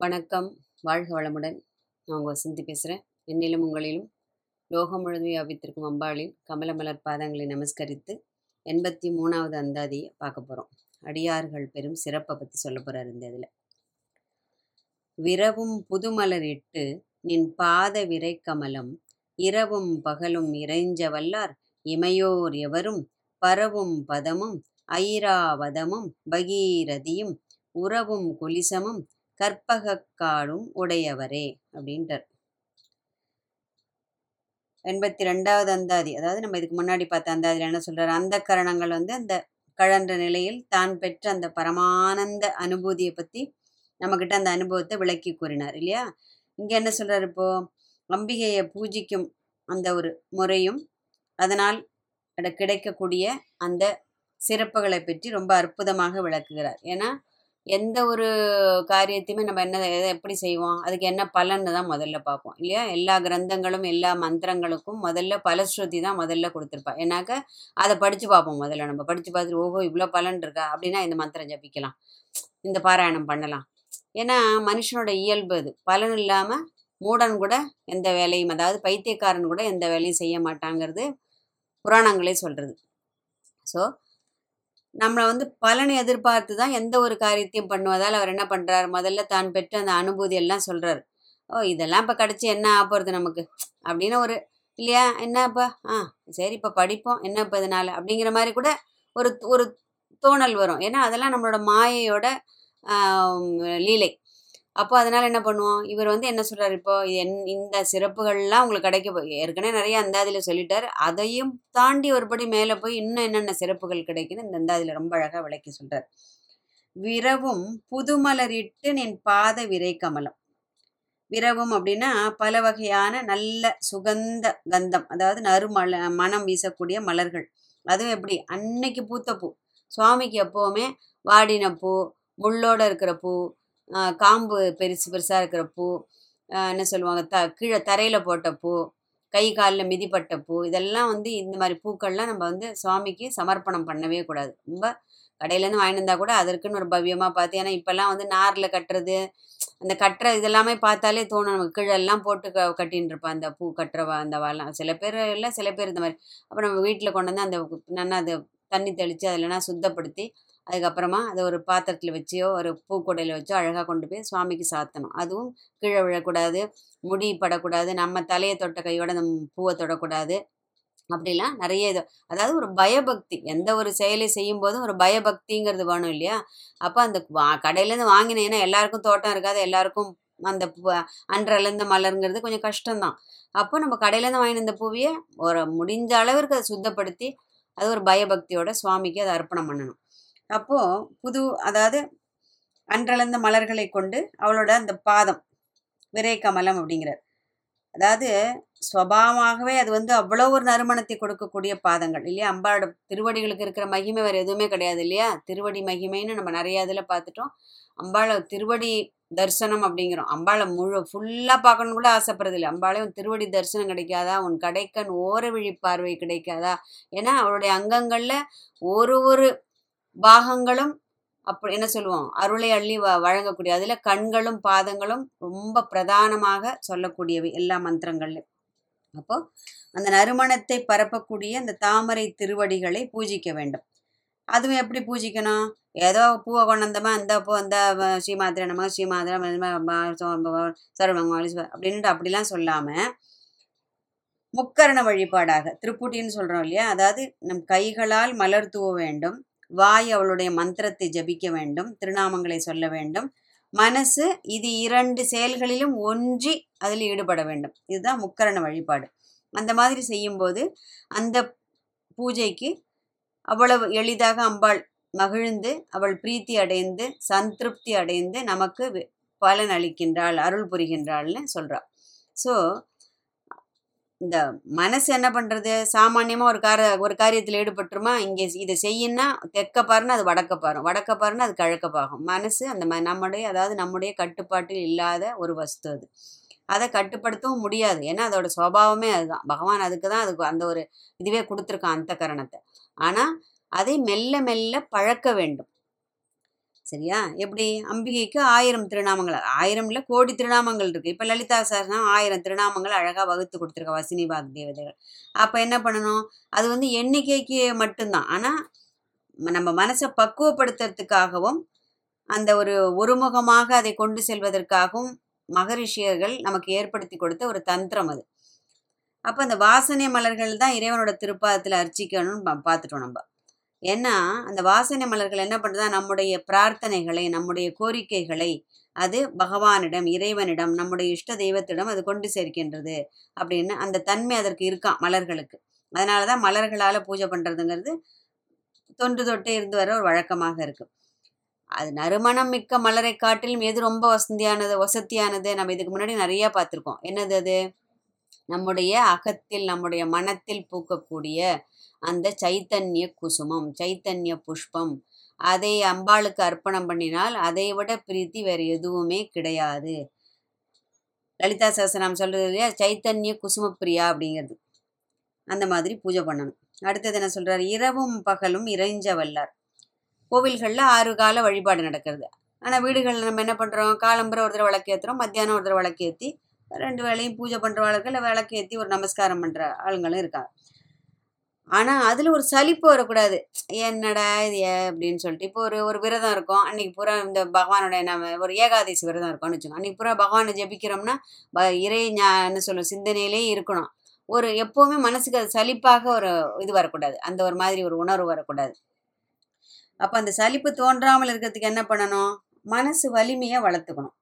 வணக்கம். வாழ்க வளமுடன். நான் உங்கள் வசந்தி பேசுகிறேன். என்னிலும் உங்களிலும் லோகம் முழுமையை அவித்திருக்கும் அம்பாளின் கமலமலர் பாதங்களை நமஸ்கரித்து எண்பத்தி மூணாவது அந்தாதியை பார்க்க போகிறோம். அடியார்கள் பெரும் சிறப்பை பற்றி சொல்ல போகிறார் இந்த இதில். விரவும் புதுமலரிட்டு நின் பாத விரை கமலம் இரவும் பகலும் இறைஞ்ச வல்லார் இமையோர் எவரும் பரவும் பதமும் ஐராவதமும் பகீரதியும் உறவும் குலிசமும் கற்பகக்காடும் உடையவரே அப்படின்றார். எண்பத்தி ரெண்டாவது அந்தாதி அதாவது நம்ம இதுக்கு முன்னாடி பார்த்த அந்தாதியில் என்ன சொல்றாரு? அந்த கரணங்கள் வந்து அந்த கழன்ற நிலையில் தான் பெற்ற அந்த பரமானந்த அனுபூதியை பற்றி நம்மக்கிட்ட அந்த அனுபவத்தை விளக்கி கூறினார் இல்லையா? இங்கே என்ன சொல்றாரு இப்போ? அம்பிகையை பூஜிக்கும் அந்த ஒரு முறையும் அதனால் கிடைக்கக்கூடிய அந்த சிறப்புகளை பற்றி ரொம்ப அற்புதமாக விளக்குகிறார். ஏன்னா எந்த ஒரு காரியத்தையுமே நம்ம என்ன எதை எப்படி செய்வோம்? அதுக்கு என்ன பலன்னு தான் முதல்ல பார்ப்போம் இல்லையா? எல்லா கிரந்தங்களும் எல்லா மந்திரங்களுக்கும் முதல்ல பலஸ்ருதி தான் முதல்ல கொடுத்துருப்பா. ஏன்னாக்க அதை படித்து பார்ப்போம் முதல்ல நம்ம. படித்து பார்த்துட்டு ஓஹோ இவ்வளோ பலன் இருக்கா? அப்படின்னா இந்த மந்திரம் ஜபிக்கலாம். இந்த பாராயணம் பண்ணலாம். ஏன்னா மனுஷனோட இயல்பு அது. பலன் இல்லாமல் மூடன் கூட எந்த வேலையும் அதாவது பைத்தியக்காரன் கூட எந்த வேலையும் செய்ய மாட்டாங்கிறது புராணங்களே சொல்கிறது ஸோ நம்மளை வந்து பலனை எதிர்பார்த்து தான் எந்த ஒரு காரியத்தையும் பண்ணுவதால் அவர் என்ன பண்ணுறாரு முதல்ல தான் பெற்ற அந்த அனுபூதி எல்லாம் சொல்கிறார் ஓ இதெல்லாம் இப்போ கிடச்சி என்ன ஆப்போகிறது நமக்கு? அப்படின்னு ஒரு இல்லையா? என்னப்பா ஆ சரி இப்போ படிப்போம். என்ன இப்போ இதனால்? அப்படிங்கிற மாதிரி கூட ஒரு ஒரு தோணல் வரும். ஏன்னா அதெல்லாம் நம்மளோட மாயையோட லீலை. அப்போ அதனால் என்ன பண்ணுவோம்? இவர் வந்து என்ன சொல்கிறார் இப்போ என் இந்த சிறப்புகள்லாம் உங்களுக்கு கிடைக்க போய் ஏற்கனவே நிறைய அந்தாதியில் சொல்லிட்டார். அதையும் தாண்டி ஒருபடி மேலே போய் இன்னும் என்னென்ன சிறப்புகள் கிடைக்குன்னு இந்த அந்தாதியில் ரொம்ப அழகாக விளக்கி சொல்கிறார் விரவும் புதுமலரிட்டு நின் பாத விரை கமலம். விரவும் அப்படின்னா பல வகையான நல்ல சுகந்த கந்தம் அதாவது நறுமல மனம் வீசக்கூடிய மலர்கள். அதுவும் எப்படி? அன்னைக்கு பூத்த பூ. சுவாமிக்கு எப்போவுமே வாடின பூ முள்ளோட இருக்கிற பூ காம்பு பெருசு பெருசாக இருக்கிற பூ என்ன சொல்லுவாங்க த கீழே தரையில் போட்ட பூ கை காலில் மிதிப்பட்ட பூ இதெல்லாம் வந்து இந்த மாதிரி பூக்கள்லாம் நம்ம வந்து சுவாமிக்கு சமர்ப்பணம் பண்ணவே கூடாது. ரொம்ப கடையிலேருந்து வாங்கிட்டு வந்தா கூட அதற்குன்னு ஒரு பவ்யமாக பார்த்து ஏன்னா இப்போல்லாம் வந்து நாரில் கட்டுறது அந்த கட்டுற இதெல்லாமே பார்த்தாலே தோணும். நமக்கு கீழெல்லாம் போட்டு க கட்டின்னு இருப்பான் அந்த பூ கட்டுற அந்த வாழலாம் சில பேர் இல்லை சில பேர் இந்த மாதிரி. அப்போ நம்ம வீட்டில் கொண்டு வந்து அந்த நல்லா அது தண்ணி தெளித்து அதில்னா சுத்தப்படுத்தி அதுக்கப்புறமா அதை ஒரு பாத்திரத்தில் வச்சியோ ஒரு பூக்கூடையில் வச்சோ அழகாக கொண்டு போய் சுவாமிக்கு சாத்தணும். அதுவும் கீழே விழக்கூடாது முடி படக்கூடாது நம்ம தலையை தொட்ட கையோட நம்ம பூவை தொடக்கூடாது. அப்படிலாம் நிறைய இது. அதாவது ஒரு பயபக்தி. எந்த ஒரு செயலை செய்யும் போதும் ஒரு பயபக்திங்கிறது வேணும் இல்லையா? அப்போ அந்த வா கடையிலேருந்து வாங்கினேன்னா எல்லாருக்கும் தோட்டம் இருக்காது. எல்லாருக்கும் அந்த பூ அன்றளந்த மலருங்கிறது கொஞ்சம் கஷ்டம்தான். அப்போ நம்ம கடையிலேருந்து வாங்கின இந்த பூவையே ஒரு முடிஞ்ச அளவிற்கு அதை சுத்தப்படுத்தி அது ஒரு பயபக்தியோட சுவாமிக்கு அதை அர்ப்பணம் பண்ணணும். அப்போது புது அதாவது அன்றளந்த மலர்களை கொண்டு அவளோட அந்த பாதம் விரை கமலம் அப்படிங்கிறார். அதாவது ஸ்வபாவமாகவே அது வந்து அவ்வளோ ஒரு நறுமணத்தை கொடுக்கக்கூடிய பாதங்கள் இல்லையா? அம்பாவோட திருவடிகளுக்கு இருக்கிற மகிமை வேறு எதுவுமே கிடையாது இல்லையா? திருவடி மகிமைன்னு நம்ம நிறைய இதில் பார்த்துட்டோம். அம்பாளை திருவடி தரிசனம் அப்படிங்கிறோம். அம்பாளை முழு ஃபுல்லாக பார்க்கணும் கூட ஆசைப்படுறது இல்லை. அம்பாளை உன் திருவடி தரிசனம் கிடைக்காதா? உன் கடைக்கன் ஓர விழி பார்வை கிடைக்காதா? ஏன்னா அவளுடைய அங்கங்களில் ஒரு ஒரு பாகங்களும் அப்படி என்ன சொல்லுவோம்? அருளை அள்ளி வ வழங்கக்கூடிய அதில் கண்களும் பாதங்களும் ரொம்ப பிரதானமாக சொல்லக்கூடியவை எல்லா மந்திரங்கள்லையும் அப்போ அந்த நறுமணத்தை பரப்பக்கூடிய அந்த தாமரை திருவடிகளை பூஜிக்க வேண்டும். அதுவும் எப்படி பூஜிக்கணும்? ஏதோ பூவை கொண்டந்தமா அந்த இந்த பூ இந்த ஸ்ரீமாத்திரை நம்ம ஸ்ரீமாத்திரை சரவணமாலி அப்படின்ட்டு அப்படிலாம் சொல்லாமல் முக்கரண வழிபாடாக திருப்பூட்டின்னு சொல்கிறோம் இல்லையா? அதாவது நம் கைகளால் மலர் தூவ வேண்டும். வாய் அவளுடைய மந்திரத்தை ஜபிக்க வேண்டும் திருநாமங்களை சொல்ல வேண்டும். மனசு இது இரண்டு செயல்களிலும் ஒன்றி அதில் ஈடுபட வேண்டும். இதுதான் முக்கரண வழிபாடு. அந்த மாதிரி செய்யும்போது அந்த பூஜைக்கு அவ்வளவு எளிதாக அம்பாள் மகிழ்ந்து அவள் பிரீத்தி அடைந்து சந்திருப்தி அடைந்து நமக்கு பலன் அளிக்கின்றாள் அருள் புரிகின்றாள்னு சொல்கிறாள் ஸோ இந்த மனசு என்ன பண்ணுறது சாமானியமாக ஒரு கார ஒரு காரியத்தில் ஈடுபட்டுருமா? இங்கே இதை செய்யினா தெற்க பாருன்னா அது வடக்க பாரும். வடக்க பாருன்னா அது கிழக்க பாகும். மனசு அந்த ம நம்முடைய அதாவது நம்முடைய கட்டுப்பாட்டில் இல்லாத ஒரு வஸ்து அது. அதை கட்டுப்படுத்தவும் முடியாது. ஏன்னா அதோட சுவாவமே அதுதான். பகவான் அதுக்கு தான் அதுக்கு அந்த ஒரு இதுவே கொடுத்துருக்கான் அந்த கரணத்தை. ஆனால் அதை மெல்ல மெல்ல பழக்க வேண்டும். சரியா? எப்படி? அம்பிகைக்கு ஆயிரம் திருநாமங்கள். ஆயிரம் இல்லை கோடி திருநாமங்கள் இருக்கு. இப்போ லலிதா சஹஸ்ரநாமம் ஆயிரம் திருநாமங்கள் அழகாக வகுத்து கொடுத்துருக்க வசினி வாக் தேவதைகள். அப்போ என்ன பண்ணணும்? அது வந்து எண்ணிக்கைக்கு மட்டும்தான். ஆனால் நம்ம மனசை பக்குவப்படுத்துறதுக்காகவும் அந்த ஒரு ஒருமுகமாக அதை கொண்டு செல்வதற்காகவும் மகரிஷியர்கள் நமக்கு ஏற்படுத்தி கொடுத்த ஒரு தந்திரம் அது. அப்போ அந்த வாசனை மலர்கள் தான் இறைவனோட திருப்பாதத்தில் அர்ச்சிக்கணும்னு பார்த்துட்டோம் நம்ம. ஏன்னா அந்த வாசனை மலர்கள் என்ன பண்ணுறதா நம்முடைய பிரார்த்தனைகளை நம்முடைய கோரிக்கைகளை அது பகவானிடம் இறைவனிடம் நம்முடைய இஷ்ட தெய்வத்திடம் அது கொண்டு சேர்க்கின்றது அப்படின்னு அந்த தன்மை அதற்கு இருக்காம் மலர்களுக்கு. அதனால தான் மலர்களால் பூஜை பண்ணுறதுங்கிறது தொன்று தொட்டே இருந்து வர ஒரு வழக்கமாக இருக்கு. அது நறுமணம் மிக்க மலரை காட்டிலும் எது ரொம்ப வசந்தியானது வசதியானது நம்ம இதுக்கு முன்னாடி நிறைய பார்த்துருக்கோம். என்னது அது? நம்முடைய அகத்தில் நம்முடைய மனத்தில் பூக்கக்கூடிய அந்த சைத்தன்ய குசுமம் சைத்தன்ய புஷ்பம். அதை அம்பாளுக்கு அர்ப்பணம் பண்ணினால் அதை விட பிரீத்தி வேறு எதுவுமே கிடையாது. லலிதா சாஸ்திரம் சொல்றது இல்லையா? சைத்தன்ய குசும பிரியா அப்படிங்கிறது. அந்த மாதிரி பூஜை பண்ணணும். அடுத்தது என்ன சொல்கிறார் இரவும் பகலும் இறைஞ்ச வல்லார். கோவில்களில் ஆறு கால வழிபாடு நடக்கிறது. ஆனால் வீடுகளில் நம்ம என்ன பண்ணுறோம் காலம்புற ஒரு தடவை விளக்கேற்றுறோம் மத்தியானம் ஒரு தடவை விளக்கேற்றி ரெண்டு வேளையும் பூஜை பண்ணுறவாளுக்கு விளக்கேற்றி ஒரு நமஸ்காரம் பண்ணுற ஆளுங்களும் இருக்காங்க. ஆனால் அதில் ஒரு சலிப்பு வரக்கூடாது. என்னடா இது அப்படின்னு சொல்லிட்டு இப்போ ஒரு ஒரு விரதம் இருக்கும். அன்னைக்கு பூரா இந்த பகவானோட நம்ம ஒரு ஏகாதசி விரதம் இருக்கோம்னு வச்சுக்கோங்க. அன்னைக்கு பூரா பகவானை ஜெபிக்கிறோம்னா ப இறை என்ன சொல்லும் சிந்தனையிலே இருக்கணும். ஒரு எப்போவுமே மனசுக்கு அது சலிப்பாக ஒரு இது வரக்கூடாது. அந்த ஒரு மாதிரி ஒரு உணர்வு வரக்கூடாது. அப்போ அந்த சலிப்பு தோன்றாமல் இருக்கிறதுக்கு என்ன பண்ணணும்? மனசு வலிமையை வளர்த்துக்கணும்.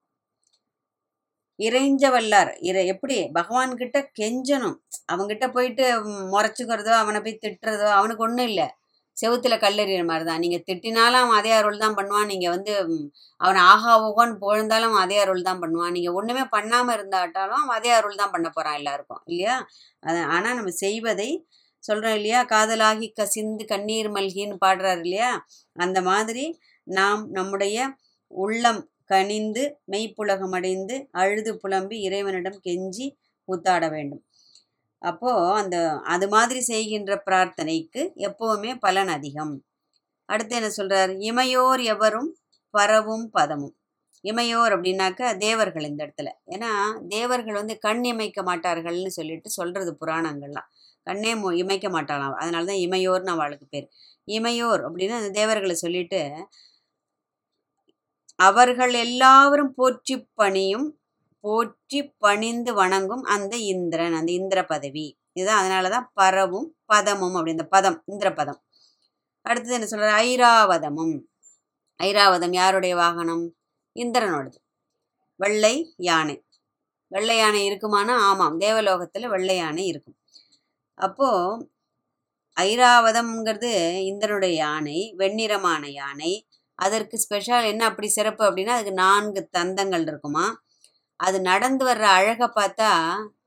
இறைஞ்ச வல்லார் இறை எப்படி? பகவான்கிட்ட கெஞ்சணும். அவங்கிட்ட போயிட்டு ம், முறைச்சுக்கிறதோ அவனை போய் திட்டுறதோ அவனுக்கு ஒன்றும் இல்லை. செவுத்துல கல்லெறிகிற மாதிரி தான். நீங்கள் திட்டினாலும் அவன் அதே அருள் தான் பண்ணுவான். நீங்கள் வந்து அவனை ஆஹா ஓகோன்னு புகழ்ந்தாலும் அதே அருள் தான் பண்ணுவான். நீங்கள் ஒன்றுமே பண்ணாமல் இருந்தாட்டாலும் அவன் அதே அருள் தான் பண்ண போகிறான் எல்லாருக்கும். இல்லையா? அது ஆனால் நம்ம செய்வதை சொல்கிறோம் இல்லையா? காதலாகி கசிந்து கண்ணீர் மல்கின்னு பாடுறாரு இல்லையா? அந்த மாதிரி நாம் நம்முடைய உள்ளம் கனிந்து மெய்ப்புலகம் அடைந்து அழுது புலம்பி இறைவனிடம் கெஞ்சி கூத்தாட வேண்டும். அப்போ அந்த அது மாதிரி செய்கின்ற பிரார்த்தனைக்கு எப்பவுமே பலன் அதிகம். அடுத்து என்ன சொல்றார்? இமையோர் எவரும் பரவும் பதமும். இமையோர் அப்படின்னாக்க தேவர்கள் இந்த இடத்துல. ஏன்னா தேவர்கள் வந்து கண் இமைக்க மாட்டார்கள்னு சொல்லிட்டு சொல்றது புராணங்கள்லாம். கண்ணே இமைக்க மாட்டாளாம் அதனால தான் இமையோர்னு அவளுக்கு பேர். இமையோர் அப்படின்னு அந்த தேவர்களை சொல்லிட்டு அவர்கள் எல்லாவரும் போற்றி பணியும் போற்றி பணிந்து வணங்கும் அந்த இந்திரன் அந்த இந்திர பதவி. இதுதான் அதனால தான் பரவும் பதமும் அப்படி இந்த பதம் இந்திர பதம். அடுத்தது என்ன சொல்றாரு? ஐராவதமும். ஐராவதம் யாருடைய வாகனம்? இந்திரனோடது. வெள்ளை யானை. வெள்ளை யானை இருக்குமானா? ஆமாம். தேவலோகத்தில் வெள்ளை யானை இருக்கும். அப்போ ஐராவதம்ங்கிறது இந்திரனுடைய யானை வெண்ணிறமான யானை அதற்கு ஸ்பெஷல் என்ன அப்படி சிறப்பு அப்படின்னா அதுக்கு நான்கு தந்தங்கள் இருக்குமா. அது நடந்து வர்ற அழகை பார்த்தா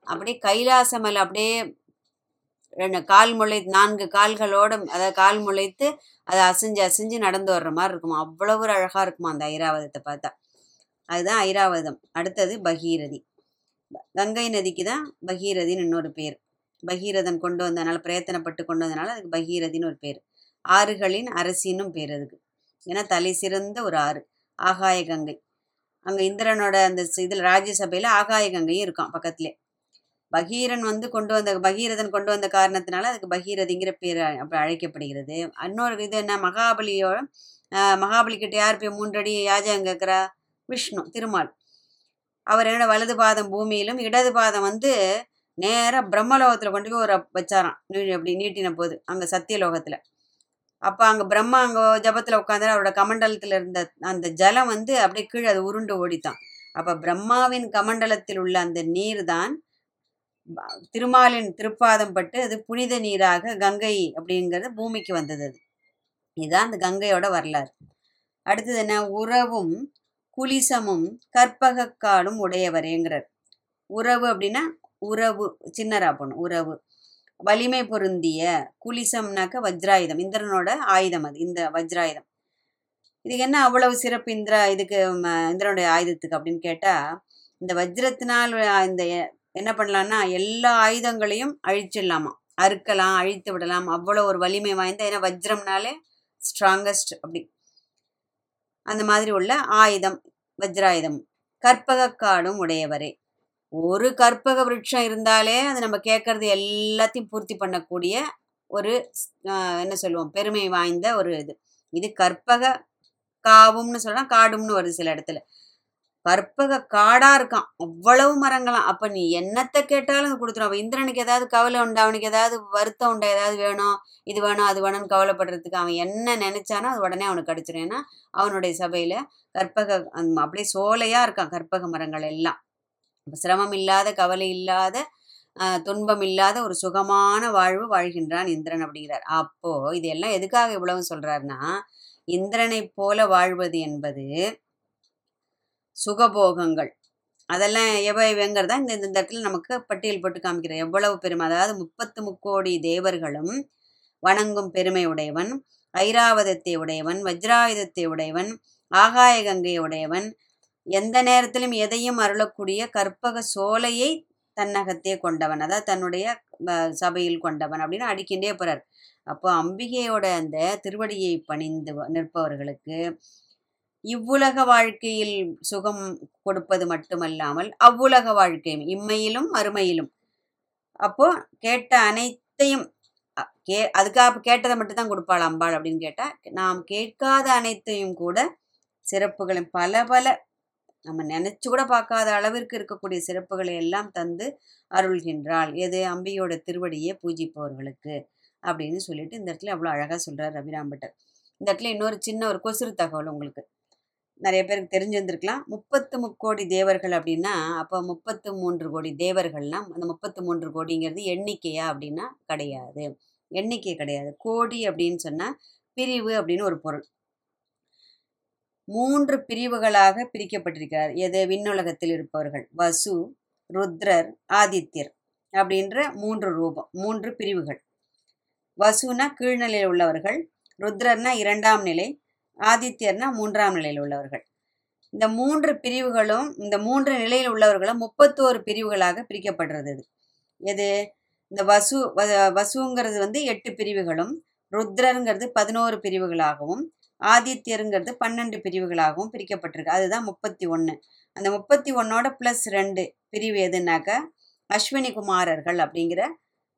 அப்படியே கைலாச மலை அப்படியே ரெண்டு கால் முளை நான்கு கால்களோட அதாவது கால் முளைத்து அதை அசைஞ்சு அசைஞ்சு நடந்து வர்ற மாதிரி இருக்குமா. அவ்வளவு ஒரு அழகாக இருக்குமா அந்த ஐராவதத்தை பார்த்தா. அதுதான் ஐராவதம். அடுத்தது பகீரதி. கங்கை நதிக்கு தான் பகீரதின்னு இன்னொரு பேர். பகீரதன் கொண்டு வந்ததுனால பிரயத்தனப்பட்டு கொண்டு வந்தனால அதுக்கு பகீரதின்னு ஒரு பேர். ஆறுகளின் அரசின்னும் பேர் அதுக்கு. ஏன்னா தலை சிறந்த ஒரு ஆறு ஆகாய கங்கை. அங்கே இந்திரனோட அந்த இதில் ராஜ்யசபையில் ஆகாய கங்கையும் இருக்கான் பக்கத்துலே. பகீரன் வந்து கொண்டு வந்த பகீரதன் கொண்டு வந்த காரணத்தினால அதுக்கு பகீரதிங்கிற பேர் அப்படி அழைக்கப்படுகிறது. இன்னொரு இது என்ன மகாபலியோட மகாபலி கிட்ட யார் போய் மூன்றடி யாஜகம் கேட்குறா? விஷ்ணு திருமால். அவர் என்னோட வலது பாதம் பூமியிலும் இடது பாதம் வந்து நேராக பிரம்மலோகத்தில் கொண்டு போய் ஒரு வச்சாராம். நீ- அப்படி நீட்டின போது அங்கே சத்தியலோகத்தில். அப்போ அங்கே பிரம்மா அங்கே ஜபத்தில் உட்காந்து அவரோட கமண்டலத்தில் இருந்த அந்த ஜலம் வந்து அப்படியே கீழே அது உருண்டு ஓடித்தான். அப்போ பிரம்மாவின் கமண்டலத்தில் உள்ள அந்த நீர் தான் திருமாலின் திருப்பாதம் பட்டு அது புனித நீராக கங்கை அப்படிங்கிறது பூமிக்கு வந்தது அது. இதுதான் அந்த கங்கையோட வரலாறு. அடுத்தது என்ன? உறவும் குலிசமும் கற்பகக்காலும் உடையவரேங்கிறார். உறவு அப்படின்னா உறவு சின்னரா பொண்ணு உறவு. வலிமை பொருந்திய குலிசம்னாக்க வஜ்ராயுதம். இந்திரனோட ஆயுதம் அது இந்த வஜ்ராயுதம். இதுக்கு என்ன அவ்வளவு சிறப்பு இந்திரா இதுக்கு இந்திரனுடைய ஆயுதத்துக்கு அப்படின்னு கேட்டால் இந்த வஜ்ரத்தினால் இந்த என்ன பண்ணலான்னா எல்லா ஆயுதங்களையும் அழிச்சிடலாமா? அறுக்கலாம் அழித்து விடலாம். அவ்வளோ ஒரு வலிமை வாய்ந்த ஏன்னா வஜ்ரம்னாலே ஸ்ட்ராங்கஸ்ட் அப்படி. அந்த மாதிரி உள்ள ஆயுதம் வஜ்ராயுதம். கற்பக காடும் உடையவரே. ஒரு கற்பக விருட்சம் இருந்தாலே அது நம்ம கேட்கறது எல்லாத்தையும் பூர்த்தி பண்ணக்கூடிய ஒரு என்ன சொல்லுவோம்? பெருமை வாய்ந்த ஒரு இது. இது கற்பக காவும்னு சொல்லலாம் காடும்னு வருது சில இடத்துல. கற்பக காடா இருக்கான். அவ்வளவு மரங்களாம். அப்ப நீ என்னத்தை கேட்டாலும் கொடுத்துரும். இந்திரனுக்கு ஏதாவது கவலை உண்டு? அவனுக்கு ஏதாவது வருத்தம் உண்டா? ஏதாவது வேணும்? இது வேணும் அது வேணும்னு கவலைப்படுறதுக்கு அவன் என்ன நினைச்சானோ அது உடனே அவனுக்கு கிடைச்சிரும் ஏன்னா அவனுடைய சபையில கற்பக அப்படியே சோலையா இருக்கான் கற்பக மரங்கள் எல்லாம். சிரமம் இல்லாத கவலை இல்லாத ஆஹ், துன்பம் இல்லாத ஒரு சுகமான வாழ்வு வாழ்கின்றான் இந்திரன் அப்படிங்கிறார். அப்போ இது எல்லாம் எதுக்காக இவ்வளவு சொல்றாருன்னா இந்திரனை போல வாழ்வது என்பது சுகபோகங்கள். அதெல்லாம் எவை இவங்கிறதா இந்த இந்த இடத்துல நமக்கு பட்டியல் போட்டு காமிக்கிறார். எவ்வளவு பெருமை. அதாவது முப்பத்து முக்கோடி தேவர்களும் வணங்கும் பெருமை உடையவன் ஐராவதத்தை உடையவன் வஜ்ராயுதத்தை உடையவன் ஆகாய கங்கை உடையவன் எந்த நேரத்திலும் எதையும் அருளக்கூடிய கற்பக சோலையை தன்னகத்தே கொண்டவன். அதாவது தன்னுடைய சபையில் கொண்டவன் அப்படின்னு அடிக்கின்றே போறார். அப்போ அம்பிகையோட அந்த திருவடியை பணிந்து வ- நிற்பவர்களுக்கு இவ்வுலக வாழ்க்கையில் சுகம் கொடுப்பது மட்டுமல்லாமல் அவ்வுலக வாழ்க்கையும் இம்மையிலும் மறுமையிலும் அப்போ கேட்ட அனைத்தையும் கே அதுக்காக கேட்டதை மட்டும்தான் கொடுப்பாள் அம்பாள் அப்படின்னு கேட்டா நாம் கேட்காத அனைத்தையும் கூட சிறப்புகளும் பல பல நம்ம நினைச்சு கூட பார்க்காத அளவிற்கு இருக்கக்கூடிய சிறப்புகளை எல்லாம் தந்து அருள்கின்றாள். எது? அம்பியோட திருவடியே பூஜிப்பவர்களுக்கு அப்படின்னு சொல்லிட்டு இந்த இடத்துல அவ்வளோ அழகாக சொல்கிறார் ரவிராம்பட்டர். இந்த இடத்துல இன்னொரு சின்ன ஒரு கொசுறு தகவல் உங்களுக்கு. நிறைய பேருக்கு தெரிஞ்சிருந்திருக்கலாம். முப்பத்து முக்கோடி தேவர்கள் அப்படின்னா அப்போ முப்பத்து மூன்று கோடி தேவர்கள்லாம் அந்த முப்பத்து மூன்று கோடிங்கிறது எண்ணிக்கையா அப்படின்னா கிடையாது. எண்ணிக்கை கிடையாது. கோடி அப்படின்னு சொன்னால் பிரிவு அப்படின்னு ஒரு பொருள். மூன்று பிரிவுகளாக பிரிக்கப்பட்டிருக்கிறார். எது? விண்ணுலகத்தில் இருப்பவர்கள். வசு ருத்ரர் ஆதித்யர் அப்படின்ற மூன்று ரூபம் மூன்று பிரிவுகள். வசுனா கீழ்நிலையில் உள்ளவர்கள் ருத்ரர்னா இரண்டாம் நிலை ஆதித்யர்னா மூன்றாம் நிலையில் உள்ளவர்கள். இந்த மூன்று பிரிவுகளும் இந்த மூன்று நிலையில் உள்ளவர்களும் முப்பத்தோரு பிரிவுகளாக பிரிக்கப்படுறது இது. எது? இந்த வசு வ- வசுங்கிறது வந்து எட்டு பிரிவுகளும் ருத்ரருங்கிறது பதினோரு பிரிவுகளாகவும் ஆதித்யருங்கிறது பன்னெண்டு பிரிவுகளாகவும் பிரிக்கப்பட்டிருக்கு. அதுதான் முப்பத்தி ஒன்று அந்த முப்பத்தி ஒன்னோட ப்ளஸ் ரெண்டு பிரிவு எதுனாக்கா அஸ்வினி குமாரர்கள் அப்படிங்கிற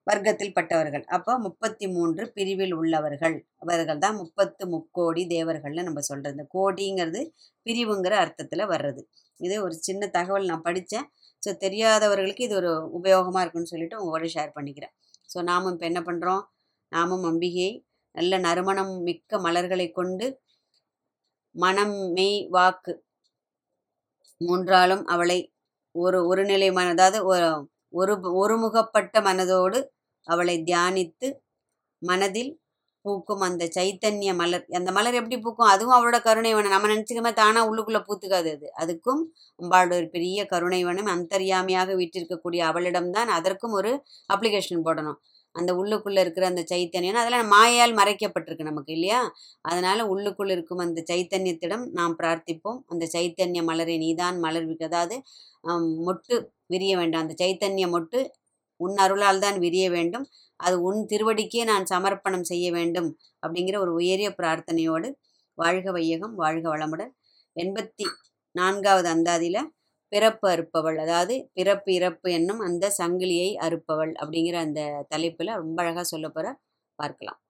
வர்க்கத்தில் பட்டவர்கள். அப்போ முப்பத்தி மூன்று பிரிவில் உள்ளவர்கள். அவர்கள் தான் முப்பத்து முக்கோடி தேவர்கள்னு நம்ம சொல்கிறது இந்த கோடிங்கிறது பிரிவுங்கிற அர்த்தத்தில் வர்றது. இது ஒரு சின்ன தகவல் நான் படித்தேன். ஸோ தெரியாதவர்களுக்கு இது ஒரு உபயோகமாக இருக்குன்னு சொல்லிட்டு உங்களோட ஷேர் பண்ணிக்கிறேன். ஸோ நாமும் இப்போ என்ன பண்ணுறோம் நாமும் அம்பிகை நல்ல நறுமணம் மிக்க மலர்களை கொண்டு மனம் மெய் வாக்கு மூன்றாலும் அவளை ஒரு ஒரு நிலை மன அதாவது ஒரு- ஒரு ஒருமுகப்பட்ட மனதோடு அவளை தியானித்து மனதில் பூக்கும் அந்த சைத்தன்ய மலர். அந்த மலர் எப்படி பூக்கும்? அதுவும் அவளோட கருணை நம்ம நினச்சிக்கமே தானா உள்ளுக்குள்ளே பூத்துக்காது அது. அதுக்கும் அம்பாளோட ஒரு பெரிய கருணை அந்தரியாமையாக அந்தர்யாமியாக வீட்டிருக்கக்கூடிய அவளிடம்தான் அதற்கும் ஒரு அப்ளிகேஷன் போடணும். அந்த உள்ளுக்குள்ளே இருக்கிற அந்த சைத்தன்யம். அதெல்லாம் மாயால் மறைக்கப்பட்டிருக்கு நமக்கு இல்லையா? அதனால உள்ளுக்குள் இருக்கும் அந்த சைத்தன்யத்திடம் நாம் பிரார்த்திப்போம். அந்த சைத்தன்ய மலரை நீதான் மலர் அதாவது மொட்டு விரிய வேண்டாம். அந்த சைத்தன்ய மொட்டு உன் அருளால் தான் விரிய வேண்டும். அது உன் திருவடிக்கே நான் சமர்ப்பணம் செய்ய வேண்டும் அப்படிங்கிற ஒரு உயரிய பிரார்த்தனையோடு வாழ்க வையகம் வாழ்க வளமுடன். எண்பத்தி நான்காவது அந்தாதியில் பிறப்பு அறுப்பவள். அதாவது பிறப்பு இறப்பு என்னும் அந்த சங்கிலியை அறுப்பவள் அப்படிங்கிற அந்த தலைப்பில் ரொம்ப அழகாக சொல்ல போகிற பார்க்கலாம்.